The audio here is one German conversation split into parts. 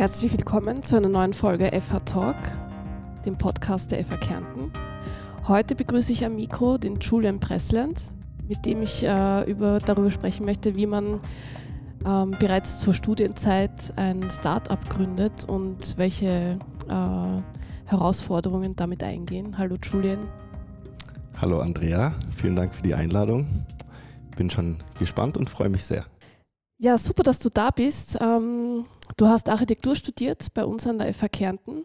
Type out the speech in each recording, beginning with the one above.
Herzlich willkommen zu einer neuen Folge FH Talk, dem Podcast der FH Kärnten. Heute begrüße ich am Mikro den Julian Pressland, mit dem ich äh, über, darüber sprechen möchte, wie man ähm, bereits zur Studienzeit ein Start-up gründet und welche äh, Herausforderungen damit eingehen. Hallo Julian. Hallo Andrea, vielen Dank für die Einladung. Bin schon gespannt und freue mich sehr. Ja, super, dass du da bist. Ähm, du hast Architektur studiert bei uns an der FH Kärnten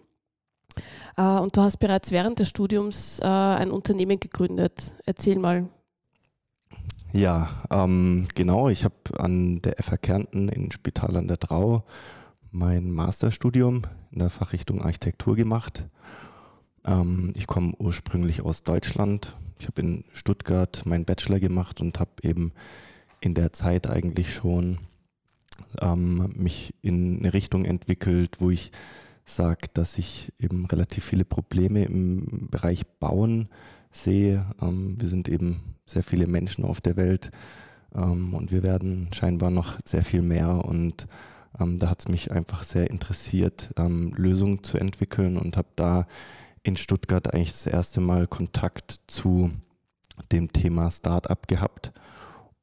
äh, und du hast bereits während des Studiums äh, ein Unternehmen gegründet. Erzähl mal. Ja, ähm, genau. Ich habe an der FH Kärnten in Spital an der Drau mein Masterstudium in der Fachrichtung Architektur gemacht. Ähm, ich komme ursprünglich aus Deutschland. Ich habe in Stuttgart meinen Bachelor gemacht und habe eben in der Zeit eigentlich schon ähm, mich in eine Richtung entwickelt, wo ich sage, dass ich eben relativ viele Probleme im Bereich Bauen sehe. Ähm, wir sind eben sehr viele Menschen auf der Welt ähm, und wir werden scheinbar noch sehr viel mehr und ähm, da hat es mich einfach sehr interessiert, ähm, Lösungen zu entwickeln und habe da in Stuttgart eigentlich das erste Mal Kontakt zu dem Thema Startup gehabt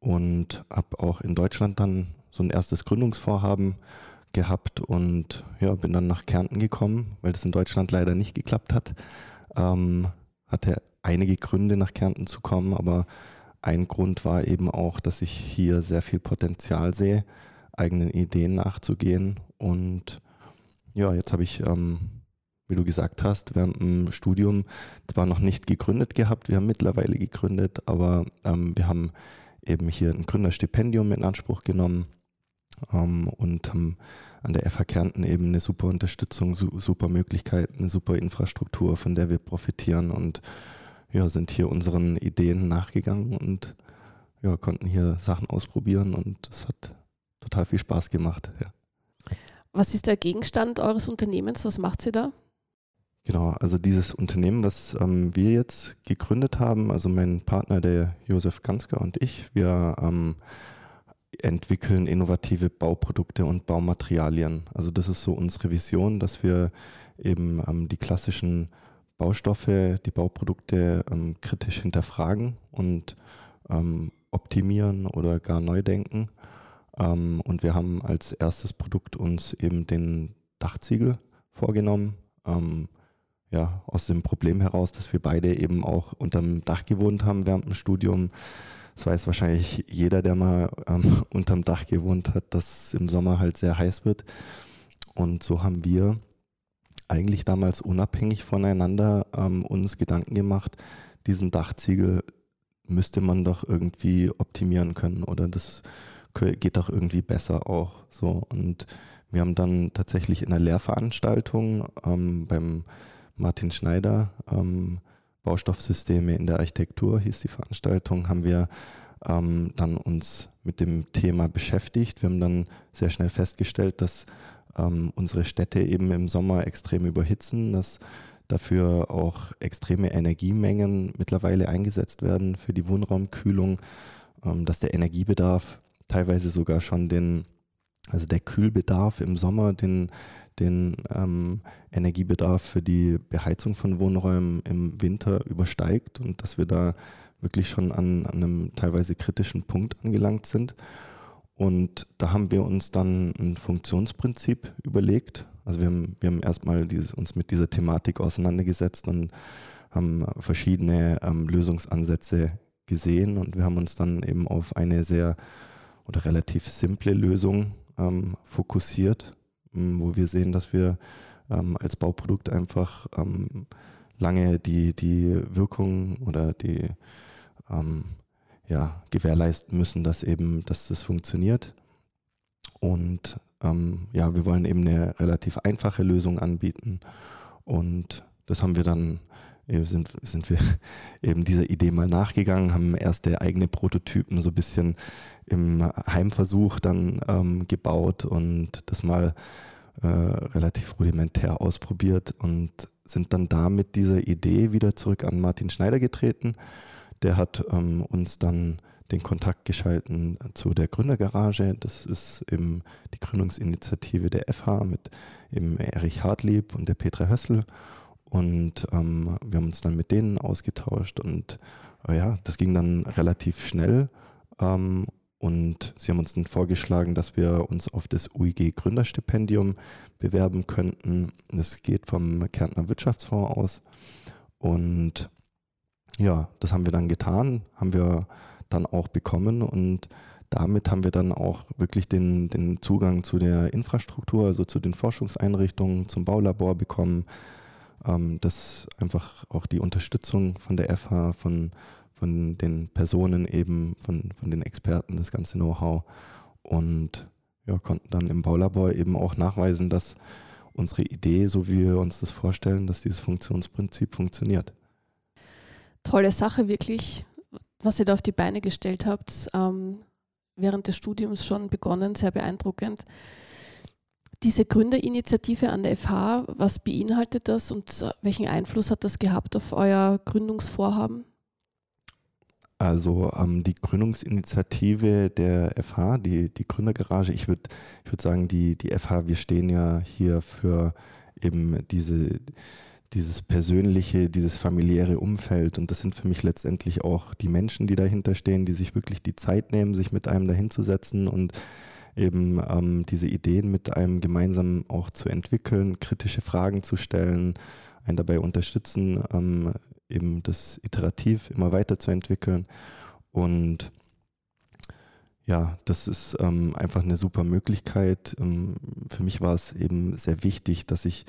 und habe auch in Deutschland dann so ein erstes Gründungsvorhaben gehabt und ja, bin dann nach Kärnten gekommen, weil das in Deutschland leider nicht geklappt hat. Ähm, hatte einige Gründe nach Kärnten zu kommen, aber ein Grund war eben auch, dass ich hier sehr viel Potenzial sehe, eigenen Ideen nachzugehen. Und ja, jetzt habe ich, ähm, wie du gesagt hast, während dem Studium zwar noch nicht gegründet gehabt, wir haben mittlerweile gegründet, aber ähm, wir haben eben hier ein Gründerstipendium in Anspruch genommen ähm, und haben an der FH Kärnten eben eine super Unterstützung, su super Möglichkeiten, eine super Infrastruktur, von der wir profitieren und ja, sind hier unseren Ideen nachgegangen und ja, konnten hier Sachen ausprobieren und es hat total viel Spaß gemacht. Ja. Was ist der Gegenstand eures Unternehmens? Was macht sie da? Genau, also dieses Unternehmen, was ähm, wir jetzt gegründet haben, also mein Partner, der Josef Gansker und ich, wir ähm, entwickeln innovative Bauprodukte und Baumaterialien. Also das ist so unsere Vision, dass wir eben ähm, die klassischen Baustoffe, die Bauprodukte ähm, kritisch hinterfragen und ähm, optimieren oder gar neu denken. Ähm, und wir haben als erstes Produkt uns eben den Dachziegel vorgenommen ähm, ja, aus dem Problem heraus, dass wir beide eben auch unterm Dach gewohnt haben während dem Studium. Das weiß wahrscheinlich jeder, der mal ähm, unterm Dach gewohnt hat, dass es im Sommer halt sehr heiß wird. Und so haben wir eigentlich damals unabhängig voneinander ähm, uns Gedanken gemacht, diesen Dachziegel müsste man doch irgendwie optimieren können oder das geht doch irgendwie besser auch so. Und wir haben dann tatsächlich in einer Lehrveranstaltung ähm, beim Martin Schneider, ähm, Baustoffsysteme in der Architektur hieß die Veranstaltung, haben wir ähm, dann uns mit dem Thema beschäftigt. Wir haben dann sehr schnell festgestellt, dass ähm, unsere Städte eben im Sommer extrem überhitzen, dass dafür auch extreme Energiemengen mittlerweile eingesetzt werden für die Wohnraumkühlung, ähm, dass der Energiebedarf teilweise sogar schon den, also der Kühlbedarf im Sommer den den ähm, Energiebedarf für die Beheizung von Wohnräumen im Winter übersteigt und dass wir da wirklich schon an, an einem teilweise kritischen Punkt angelangt sind. Und da haben wir uns dann ein Funktionsprinzip überlegt. Also wir haben, wir haben erstmal dieses, uns mit dieser Thematik auseinandergesetzt und haben verschiedene ähm, Lösungsansätze gesehen und wir haben uns dann eben auf eine sehr oder relativ simple Lösung ähm, fokussiert, wo wir sehen, dass wir ähm, als Bauprodukt einfach ähm, lange die, die Wirkung oder die ähm, ja, gewährleisten müssen, dass eben, dass das funktioniert. Und ähm, ja, wir wollen eben eine relativ einfache Lösung anbieten. Und das haben wir dann, sind, sind wir eben dieser Idee mal nachgegangen, haben erste eigene Prototypen so ein bisschen im Heimversuch dann ähm, gebaut und das mal äh, relativ rudimentär ausprobiert und sind dann da mit dieser Idee wieder zurück an Martin Schneider getreten. Der hat ähm, uns dann den Kontakt geschalten zu der Gründergarage. Das ist eben die Gründungsinitiative der FH mit eben Erich Hartlieb und der Petra Hössel. Und ähm, wir haben uns dann mit denen ausgetauscht und äh, ja, das ging dann relativ schnell. Ähm, und sie haben uns dann vorgeschlagen, dass wir uns auf das UIG Gründerstipendium bewerben könnten. Das geht vom Kärntner Wirtschaftsfonds aus. Und ja, das haben wir dann getan, haben wir dann auch bekommen und damit haben wir dann auch wirklich den, den Zugang zu der Infrastruktur, also zu den Forschungseinrichtungen, zum Baulabor bekommen. Ähm, das einfach auch die Unterstützung von der FH, von, von den Personen eben, von, von den Experten, das ganze Know-how und ja, konnten dann im Baulabor eben auch nachweisen, dass unsere Idee, so wie wir uns das vorstellen, dass dieses Funktionsprinzip funktioniert. Tolle Sache, wirklich, was ihr da auf die Beine gestellt habt, ähm, während des Studiums schon begonnen, sehr beeindruckend. Diese Gründerinitiative an der FH, was beinhaltet das und welchen Einfluss hat das gehabt auf euer Gründungsvorhaben? Also ähm, die Gründungsinitiative der FH, die, die Gründergarage, ich würde ich würd sagen, die, die FH, wir stehen ja hier für eben diese, dieses persönliche, dieses familiäre Umfeld. Und das sind für mich letztendlich auch die Menschen, die dahinter stehen, die sich wirklich die Zeit nehmen, sich mit einem dahinzusetzen und eben ähm, diese Ideen mit einem gemeinsam auch zu entwickeln, kritische Fragen zu stellen, einen dabei unterstützen, ähm, eben das iterativ immer weiterzuentwickeln. Und ja, das ist ähm, einfach eine super Möglichkeit. Ähm, für mich war es eben sehr wichtig, dass ich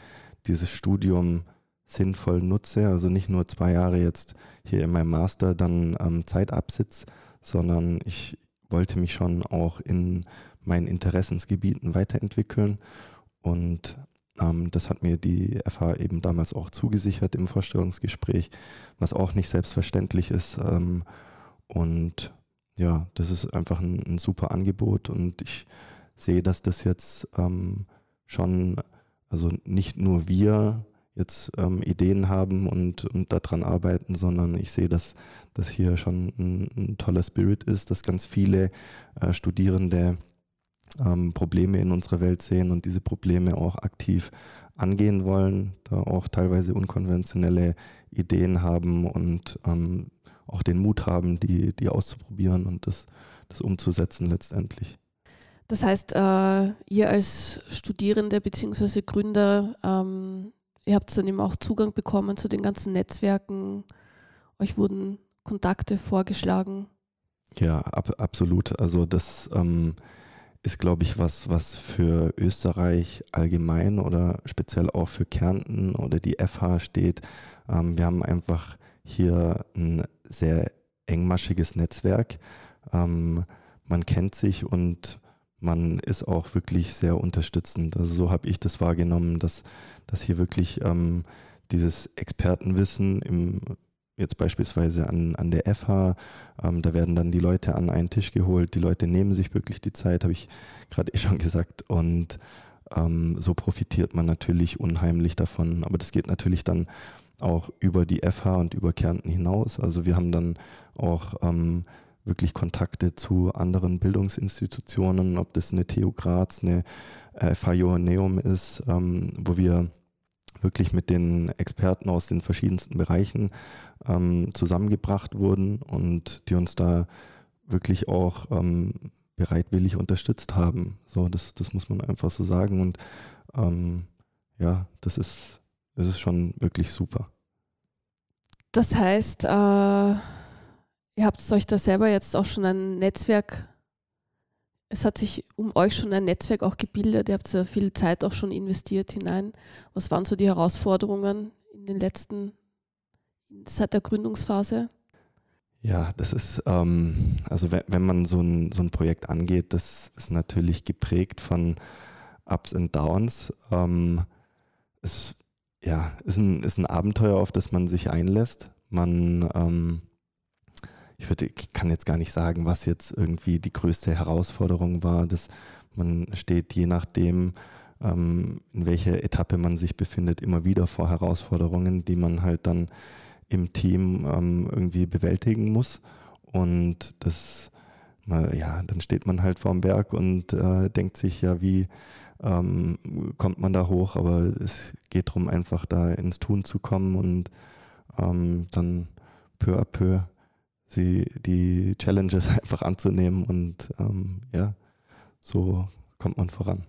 dieses Studium sinnvoll nutze, also nicht nur zwei Jahre jetzt hier in meinem Master dann ähm, Zeit absitze, sondern ich wollte mich schon auch in meinen Interessensgebieten weiterentwickeln und ähm, das hat mir die FH eben damals auch zugesichert im Vorstellungsgespräch, was auch nicht selbstverständlich ist. Ähm, und ja, das ist einfach ein, ein, super Angebot und ich sehe, dass das jetzt ähm, schon, also nicht nur wir jetzt ähm, Ideen haben und, und daran arbeiten, sondern ich sehe, dass das hier schon ein, ein, toller Spirit ist, dass ganz viele äh, Studierende ähm, Probleme in unserer Welt sehen und diese Probleme auch aktiv angehen wollen, da auch teilweise unkonventionelle Ideen haben und ähm, auch den Mut haben, die, die auszuprobieren und das, das umzusetzen letztendlich. Das heißt, äh, ihr als Studierende bzw. Gründer, ähm, ihr habt dann eben auch Zugang bekommen zu den ganzen Netzwerken, euch wurden Kontakte vorgeschlagen. Ja, ab, absolut. Also das ähm, ist, glaube ich, was, was für Österreich allgemein oder speziell auch für Kärnten oder die FH steht. Ähm, wir haben einfach hier ein sehr engmaschiges Netzwerk. Ähm, man kennt sich und man ist auch wirklich sehr unterstützend. Also so habe ich das wahrgenommen, dass, dass hier wirklich ähm, dieses Expertenwissen im jetzt beispielsweise an, an der FH, ähm, da werden dann die Leute an einen Tisch geholt, die Leute nehmen sich wirklich die Zeit, habe ich gerade eh schon gesagt. Und ähm, so profitiert man natürlich unheimlich davon. Aber das geht natürlich dann auch über die FH und über Kärnten hinaus. Also wir haben dann auch ähm, wirklich Kontakte zu anderen Bildungsinstitutionen, ob das eine TU Graz, eine äh, FH Joanneum ist, ähm, wo wir wirklich mit den Experten aus den verschiedensten Bereichen ähm, zusammengebracht wurden und die uns da wirklich auch ähm, bereitwillig unterstützt haben. So, das, das muss man einfach so sagen. Und ähm, ja, das ist, das ist schon wirklich super. Das heißt, äh, ihr habt euch da selber jetzt auch schon ein Netzwerk es hat sich um euch schon ein Netzwerk auch gebildet. Ihr habt sehr viel Zeit auch schon investiert hinein. Was waren so die Herausforderungen in den letzten, seit der Gründungsphase? Ja, das ist, ähm, also wenn, wenn man so ein, so ein Projekt angeht, das ist natürlich geprägt von Ups und Downs. Ähm, es ja, ist ein, ist ein Abenteuer, auf das man sich einlässt. Man ähm, ich, würde, ich kann jetzt gar nicht sagen, was jetzt irgendwie die größte Herausforderung war. Das, man steht je nachdem, ähm, in welcher Etappe man sich befindet, immer wieder vor Herausforderungen, die man halt dann im Team ähm, irgendwie bewältigen muss. Und das, ja, dann steht man halt vorm Berg und äh, denkt sich, ja, wie ähm, kommt man da hoch? Aber es geht darum, einfach da ins Tun zu kommen und ähm, dann peu à peu sie die Challenges einfach anzunehmen und ähm, ja, so kommt man voran.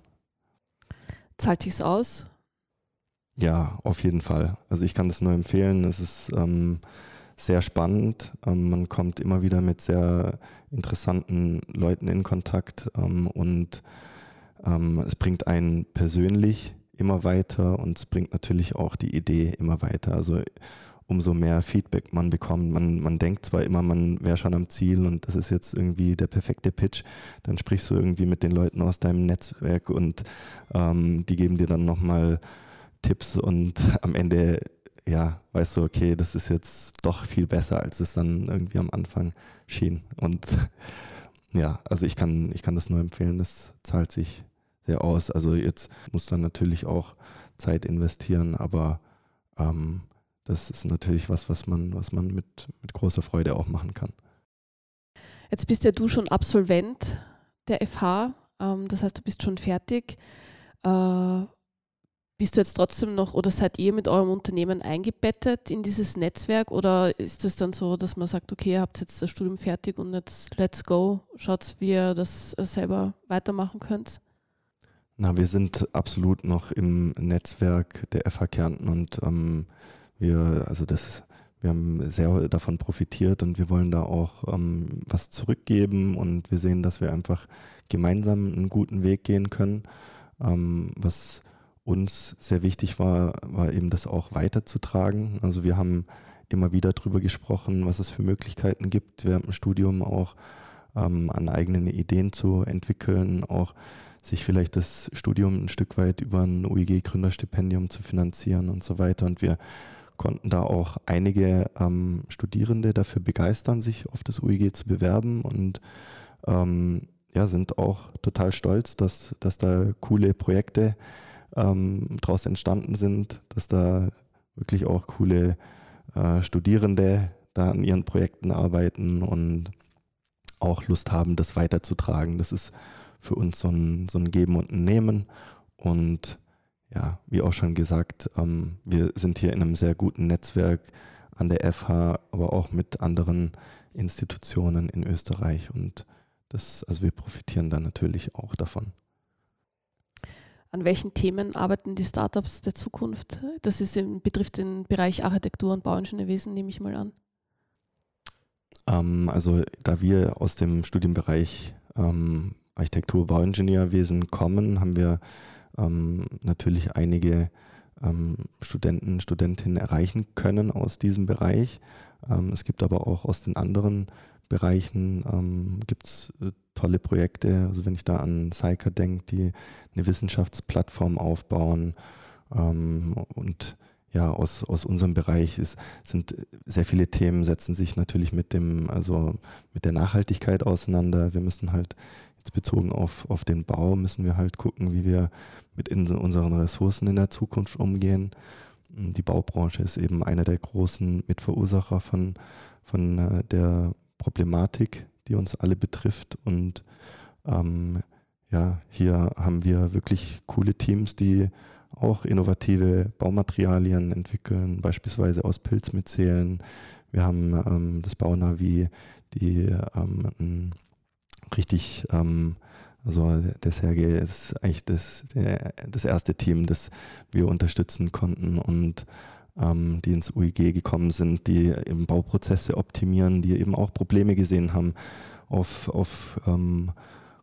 Zahlt sich's aus? Ja, auf jeden Fall. Also ich kann es nur empfehlen. Es ist ähm, sehr spannend. Ähm, man kommt immer wieder mit sehr interessanten Leuten in Kontakt ähm, und ähm, es bringt einen persönlich immer weiter und es bringt natürlich auch die Idee immer weiter. Also umso mehr Feedback man bekommt. Man, man denkt zwar immer, man wäre schon am Ziel und das ist jetzt irgendwie der perfekte Pitch, dann sprichst du irgendwie mit den Leuten aus deinem Netzwerk und ähm, die geben dir dann nochmal Tipps und am Ende, ja, weißt du, okay, das ist jetzt doch viel besser, als es dann irgendwie am Anfang schien. Und ja, also ich kann, ich kann das nur empfehlen, das zahlt sich sehr aus. Also jetzt muss dann natürlich auch Zeit investieren, aber ähm, das ist natürlich was, was man, was man mit, mit großer Freude auch machen kann. Jetzt bist ja du schon Absolvent der FH, ähm, das heißt, du bist schon fertig. Äh, bist du jetzt trotzdem noch oder seid ihr mit eurem Unternehmen eingebettet in dieses Netzwerk oder ist es dann so, dass man sagt, okay, ihr habt jetzt das Studium fertig und jetzt let's go, schaut, wie ihr das selber weitermachen könnt? Na, wir sind absolut noch im Netzwerk der FH Kärnten und ähm, wir, also das, wir haben sehr davon profitiert und wir wollen da auch ähm, was zurückgeben und wir sehen, dass wir einfach gemeinsam einen guten Weg gehen können. Ähm, was uns sehr wichtig war, war eben das auch weiterzutragen. Also wir haben immer wieder darüber gesprochen, was es für Möglichkeiten gibt, während dem Studium auch ähm, an eigenen Ideen zu entwickeln, auch sich vielleicht das Studium ein Stück weit über ein UIG-Gründerstipendium zu finanzieren und so weiter. Und wir konnten da auch einige ähm, Studierende dafür begeistern, sich auf das UIG zu bewerben und ähm, ja, sind auch total stolz, dass, dass da coole Projekte ähm, daraus entstanden sind, dass da wirklich auch coole äh, Studierende da an ihren Projekten arbeiten und auch Lust haben, das weiterzutragen. Das ist für uns so ein, so ein Geben und ein Nehmen und ja, wie auch schon gesagt, ähm, wir sind hier in einem sehr guten Netzwerk an der FH, aber auch mit anderen Institutionen in Österreich und das, also wir profitieren da natürlich auch davon. An welchen Themen arbeiten die Startups der Zukunft? Das ist im, betrifft den Bereich Architektur und Bauingenieurwesen, nehme ich mal an. Ähm, also da wir aus dem Studienbereich ähm, Architektur, Bauingenieurwesen kommen, haben wir ähm, natürlich einige ähm, Studenten, Studentinnen erreichen können aus diesem Bereich. Ähm, es gibt aber auch aus den anderen Bereichen ähm, gibt's, äh, tolle Projekte. Also wenn ich da an Cyca denke, die eine Wissenschaftsplattform aufbauen ähm, und ja, aus, aus unserem Bereich ist, sind sehr viele Themen, setzen sich natürlich mit dem, also mit der Nachhaltigkeit auseinander. Wir müssen halt bezogen auf, auf den Bau, müssen wir halt gucken, wie wir mit unseren Ressourcen in der Zukunft umgehen. Die Baubranche ist eben einer der großen Mitverursacher von, von äh, der Problematik, die uns alle betrifft. Und ähm, ja, hier haben wir wirklich coole Teams, die auch innovative Baumaterialien entwickeln, beispielsweise aus Pilzmyzelen. Wir haben ähm, das Baunavi, die ähm, ein richtig, ähm, also der Sergei ist eigentlich das, der, das erste Team, das wir unterstützen konnten und ähm, die ins UIG gekommen sind, die eben Bauprozesse optimieren, die eben auch Probleme gesehen haben auf, auf ähm,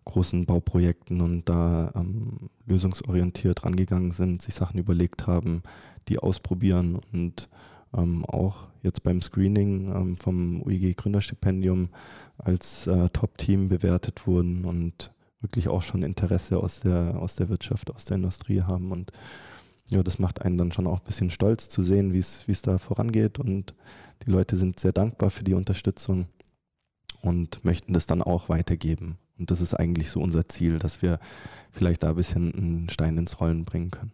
großen Bauprojekten und da ähm, lösungsorientiert rangegangen sind, sich Sachen überlegt haben, die ausprobieren und ähm, auch jetzt beim Screening ähm, vom UIG Gründerstipendium als äh, Top-Team bewertet wurden und wirklich auch schon Interesse aus der, aus der Wirtschaft, aus der Industrie haben. Und ja, das macht einen dann schon auch ein bisschen stolz zu sehen, wie es da vorangeht. Und die Leute sind sehr dankbar für die Unterstützung und möchten das dann auch weitergeben. Und das ist eigentlich so unser Ziel, dass wir vielleicht da ein bisschen einen Stein ins Rollen bringen können.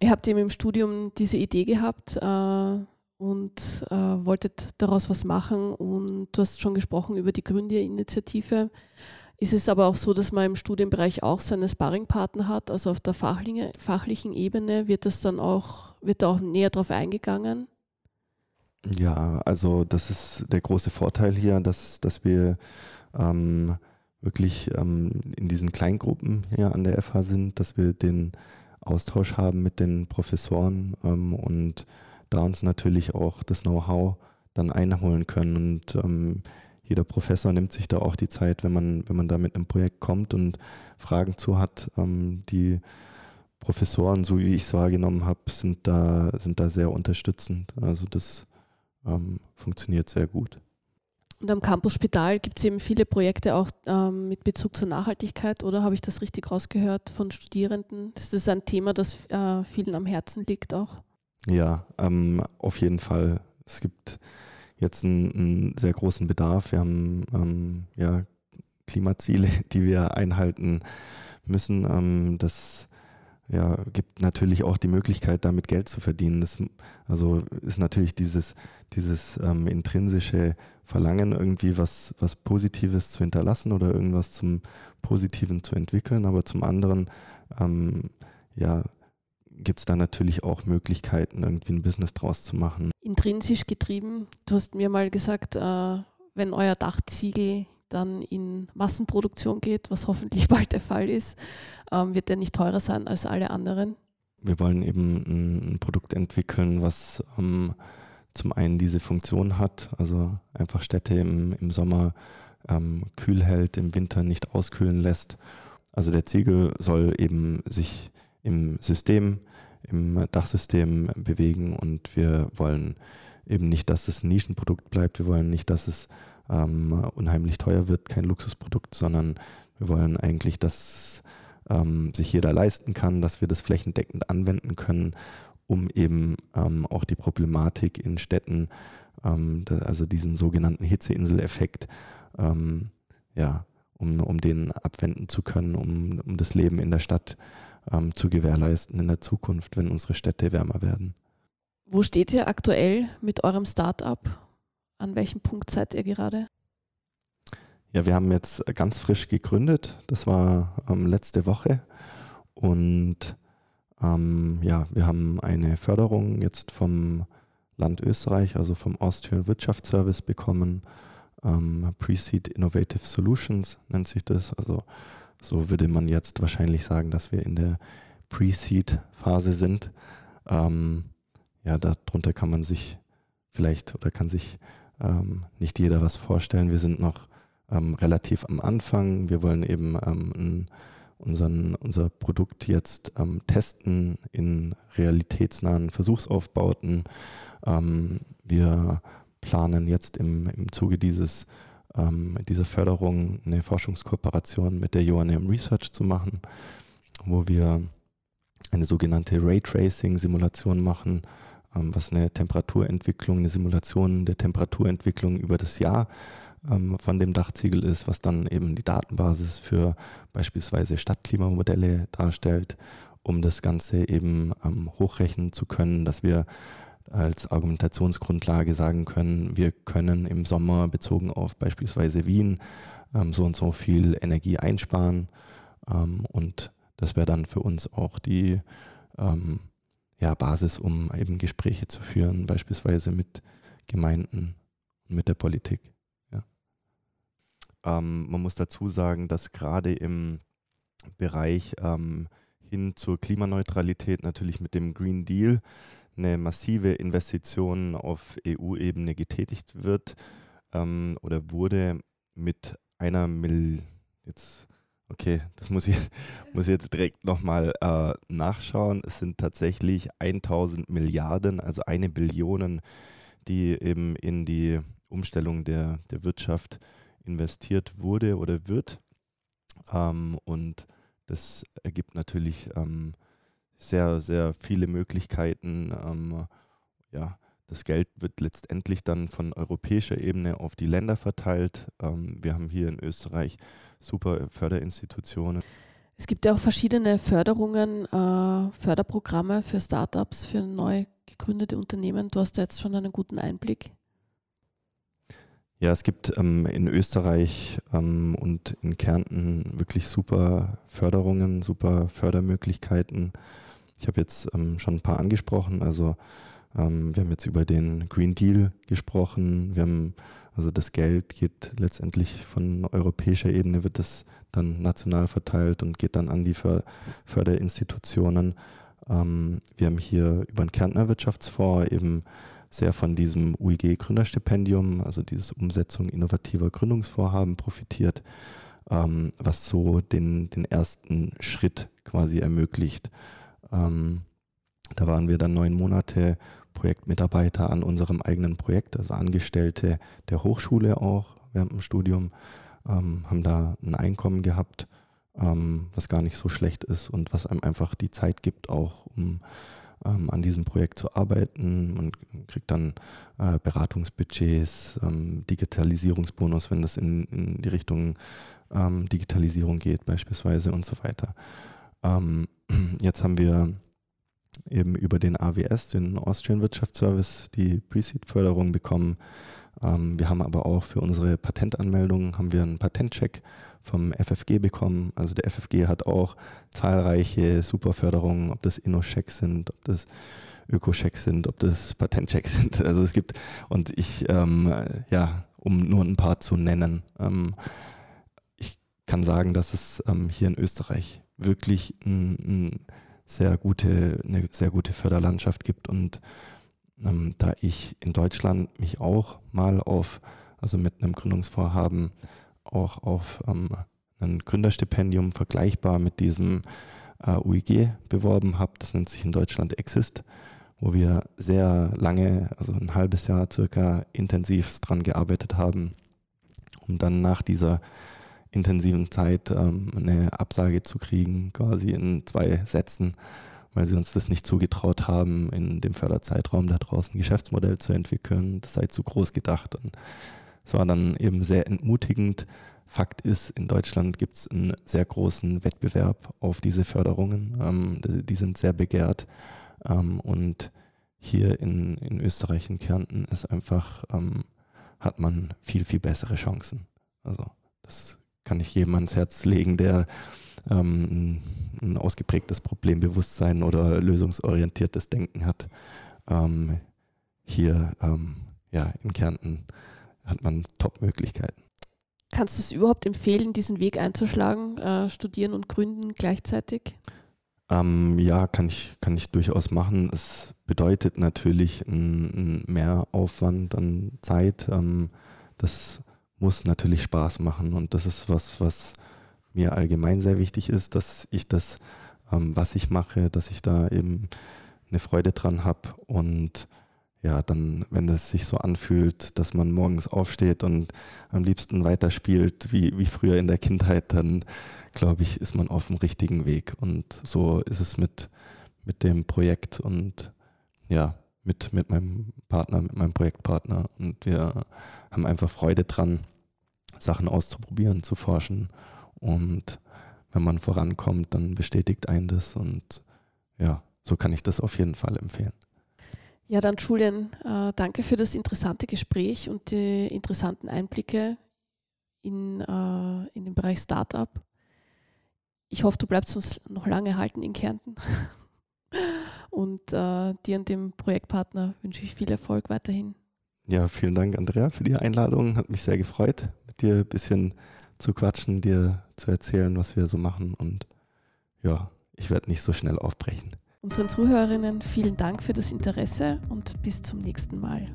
Ihr habt eben im Studium diese Idee gehabt, äh, und äh, wolltet daraus was machen und du hast schon gesprochen über die Gründerinitiative. Ist es aber auch so, dass man im Studienbereich auch seine Sparringpartner hat? Also auf der fachlichen, fachlichen Ebene wird das dann auch, wird da auch näher drauf eingegangen? Ja, also das ist der große Vorteil hier, dass, dass wir ähm, wirklich ähm, in diesen Kleingruppen hier an der FH sind, dass wir den Austausch haben mit den Professoren ähm, und da uns natürlich auch das Know-how dann einholen können. Und ähm, jeder Professor nimmt sich da auch die Zeit, wenn man, wenn man da mit einem Projekt kommt und Fragen zu hat. Ähm, die Professoren, so wie ich es wahrgenommen habe, sind da, sind da sehr unterstützend. Also das ähm, funktioniert sehr gut. Und am Campus Spital gibt es eben viele Projekte auch ähm, mit Bezug zur Nachhaltigkeit, oder habe ich das richtig rausgehört von Studierenden? Ist das ein Thema, das äh, vielen am Herzen liegt auch? Ja, ähm, auf jeden Fall. Es gibt jetzt einen, einen sehr großen Bedarf. Wir haben ähm, ja, Klimaziele, die wir einhalten müssen. Ähm, das ja, gibt natürlich auch die Möglichkeit, damit Geld zu verdienen. Das, also ist natürlich dieses, dieses ähm, intrinsische Verlangen, irgendwie was, was Positives zu hinterlassen oder irgendwas zum Positiven zu entwickeln. Aber zum anderen, ähm, ja, gibt es da natürlich auch Möglichkeiten, irgendwie ein Business draus zu machen. Intrinsisch getrieben. Du hast mir mal gesagt, äh, wenn euer Dachziegel dann in Massenproduktion geht, was hoffentlich bald der Fall ist, ähm, wird der nicht teurer sein als alle anderen. Wir wollen eben ein, Produkt entwickeln, was ähm, zum einen diese Funktion hat, also einfach Städte im, im Sommer ähm, kühl hält, im Winter nicht auskühlen lässt. Also der Ziegel soll eben sich im System, im Dachsystem bewegen und wir wollen eben nicht, dass es ein Nischenprodukt bleibt. Wir wollen nicht, dass es ähm, unheimlich teuer wird, kein Luxusprodukt, sondern wir wollen eigentlich, dass ähm, sich jeder leisten kann, dass wir das flächendeckend anwenden können, um eben ähm, auch die Problematik in Städten, ähm, also diesen sogenannten Hitzeinseleffekt, ähm, ja, um, um den abwenden zu können, um, um das Leben in der Stadt ähm, zu gewährleisten in der Zukunft, wenn unsere Städte wärmer werden. Wo steht ihr aktuell mit eurem Startup? An welchem Punkt seid ihr gerade? Ja, wir haben jetzt ganz frisch gegründet. Das war ähm, letzte Woche. Und ähm, ja, wir haben eine Förderung jetzt vom Land Österreich, also vom Austrian Wirtschaftsservice bekommen. Ähm, Pre-Seed Innovative Solutions nennt sich das. Also so würde man jetzt wahrscheinlich sagen, dass wir in der Pre-Seed-Phase sind. Ähm, ja, darunter kann man sich vielleicht oder kann sich ähm, nicht jeder was vorstellen. Wir sind noch ähm, relativ am Anfang. Wir wollen eben ähm, unseren, unser Produkt jetzt ähm, testen in realitätsnahen Versuchsaufbauten. Ähm, wir planen jetzt im, im Zuge dieses, ähm, dieser Förderung eine Forschungskooperation mit der UNM Research zu machen, wo wir eine sogenannte Raytracing-Simulation machen, ähm, was eine Temperaturentwicklung, eine Simulation der Temperaturentwicklung über das Jahr ähm, von dem Dachziegel ist, was dann eben die Datenbasis für beispielsweise Stadtklimamodelle darstellt, um das Ganze eben ähm, hochrechnen zu können, dass wir als Argumentationsgrundlage sagen können, wir können im Sommer bezogen auf beispielsweise Wien so und so viel Energie einsparen und das wäre dann für uns auch die ja, Basis, um eben Gespräche zu führen, beispielsweise mit Gemeinden und mit der Politik. Ja. Ähm, man muss dazu sagen, dass gerade im Bereich ähm, hin zur Klimaneutralität natürlich mit dem Green Deal eine massive Investition auf EU-Ebene getätigt wird ähm, oder wurde mit einer Mill jetzt Okay, das muss ich, muss ich jetzt direkt nochmal äh, nachschauen. Es sind tatsächlich 1000 Milliarden, also eine Billion, die eben in die Umstellung der, der Wirtschaft investiert wurde oder wird. Ähm, und das ergibt natürlich ähm, sehr, sehr viele Möglichkeiten, ähm, ja, das Geld wird letztendlich dann von europäischer Ebene auf die Länder verteilt. Ähm, wir haben hier in Österreich super Förderinstitutionen. Es gibt ja auch verschiedene Förderungen, äh, Förderprogramme für Startups, für neu gegründete Unternehmen. Du hast da jetzt schon einen guten Einblick. Ja, es gibt ähm, in Österreich ähm, und in Kärnten wirklich super Förderungen, super Fördermöglichkeiten. Ich habe jetzt ähm, schon ein paar angesprochen. Also ähm, wir haben jetzt über den Green Deal gesprochen. Wir haben also das Geld geht letztendlich von europäischer Ebene, wird es dann national verteilt und geht dann an die Förderinstitutionen. Ähm, wir haben hier über den Kärntner Wirtschaftsfonds eben sehr von diesem UIG-Gründerstipendium, also dieses Umsetzung innovativer Gründungsvorhaben profitiert, ähm, was so den, den ersten Schritt quasi ermöglicht. Ähm, da waren wir dann neun Monate Projektmitarbeiter an unserem eigenen Projekt, also Angestellte der Hochschule auch während dem Studium, ähm, haben da ein Einkommen gehabt, ähm, was gar nicht so schlecht ist und was einem einfach die Zeit gibt, auch um ähm, an diesem Projekt zu arbeiten. Man kriegt dann äh, Beratungsbudgets, ähm, Digitalisierungsbonus, wenn das in, in die Richtung ähm, Digitalisierung geht beispielsweise und so weiter. Ähm, jetzt haben wir eben über den AWS, den Austrian Wirtschaftsservice, die Pre-Seed-Förderung bekommen. Ähm, wir haben aber auch für unsere Patentanmeldung haben wir einen Patentcheck vom FFG bekommen. Also der FFG hat auch zahlreiche Superförderungen, ob das InnoChecks sind, ob das Öko-Checks sind, ob das Patentchecks sind. Also es gibt, und ich, ähm, ja, um nur ein paar zu nennen, ähm, ich kann sagen, dass es ähm, hier in Österreich wirklich ein, ein sehr gute, eine sehr gute Förderlandschaft gibt und ähm, da ich in Deutschland mich auch mal auf, also mit einem Gründungsvorhaben auch auf ähm, ein Gründerstipendium vergleichbar mit diesem äh, UIG beworben habe. Das nennt sich in Deutschland Exist, wo wir sehr lange, also ein halbes Jahr circa, intensiv dran gearbeitet haben, um dann nach dieser intensiven Zeit ähm, eine Absage zu kriegen, quasi in zwei Sätzen, weil sie uns das nicht zugetraut haben, in dem Förderzeitraum da draußen ein Geschäftsmodell zu entwickeln. Das sei zu groß gedacht. Und es war dann eben sehr entmutigend. Fakt ist, in Deutschland gibt es einen sehr großen Wettbewerb auf diese Förderungen. Ähm, die, sind sehr begehrt. Ähm, und hier in, in Österreich, in Kärnten, ist einfach, ähm, hat man viel, viel bessere Chancen. Also das kann ich jedem ans Herz legen, der ähm, ein ausgeprägtes Problembewusstsein oder lösungsorientiertes Denken hat. Ähm, hier ähm, ja, in Kärnten hat man Top-Möglichkeiten. Kannst du es überhaupt empfehlen, diesen Weg einzuschlagen, äh, studieren und gründen gleichzeitig? Ähm, ja, kann ich, kann ich durchaus machen. Es bedeutet natürlich ein, ein Mehraufwand an Zeit. Ähm, das muss natürlich Spaß machen. Und das ist was, was mir allgemein sehr wichtig ist, dass ich das, ähm, was ich mache, dass ich da eben eine Freude dran habe und ja, dann, wenn es sich so anfühlt, dass man morgens aufsteht und am liebsten weiterspielt wie, wie früher in der Kindheit, dann glaube ich, ist man auf dem richtigen Weg. Und so ist es mit, mit dem Projekt. Und ja, mit, mit meinem Partner, mit meinem Projektpartner. Und wir haben einfach Freude dran, Sachen auszuprobieren, zu forschen. Und wenn man vorankommt, dann bestätigt einen das. Und ja, so kann ich das auf jeden Fall empfehlen. Ja, dann Julian, äh, danke für das interessante Gespräch und die interessanten Einblicke in, äh, in den Bereich Startup. Ich hoffe, du bleibst uns noch lange halten in Kärnten. und äh, dir und dem Projektpartner wünsche ich viel Erfolg weiterhin. Ja, vielen Dank, Andrea, für die Einladung. Hat mich sehr gefreut, mit dir ein bisschen zu quatschen, dir zu erzählen, was wir so machen. Und ja, ich werde nicht so schnell aufbrechen. Unseren Zuhörerinnen vielen Dank für das Interesse und bis zum nächsten Mal.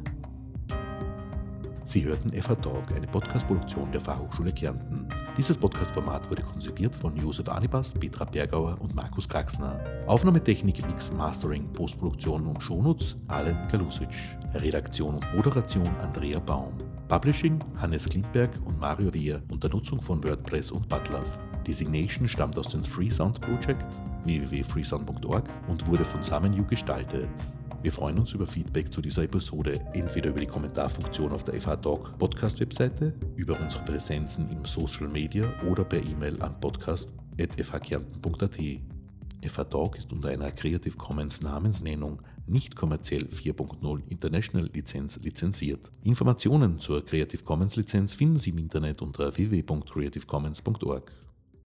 Sie hörten FH Talk, eine Podcast-Produktion der Fachhochschule Kärnten. Dieses Podcast-Format wurde konzipiert von Josef Anibas, Petra Bergauer und Markus Kraxner. Aufnahmetechnik, Mix, Mastering, Postproduktion und Shownotes Alen Kalusic. Redaktion und Moderation Andrea Baum. Publishing Hannes Klimberg und Mario Wehr unter Nutzung von WordPress und Butlove. Designation stammt aus dem Freesound Project www.freesound.org und wurde von SamenU gestaltet. Wir freuen uns über Feedback zu dieser Episode, entweder über die Kommentarfunktion auf der FH Talk Podcast-Webseite, über unsere Präsenzen im Social Media oder per E-Mail an podcast.fhkärnten.at. FH Talk ist unter einer Creative Commons Namensnennung nicht kommerziell 4.0 International Lizenz lizenziert. Informationen zur Creative Commons Lizenz finden Sie im Internet unter www.creativecommons.org.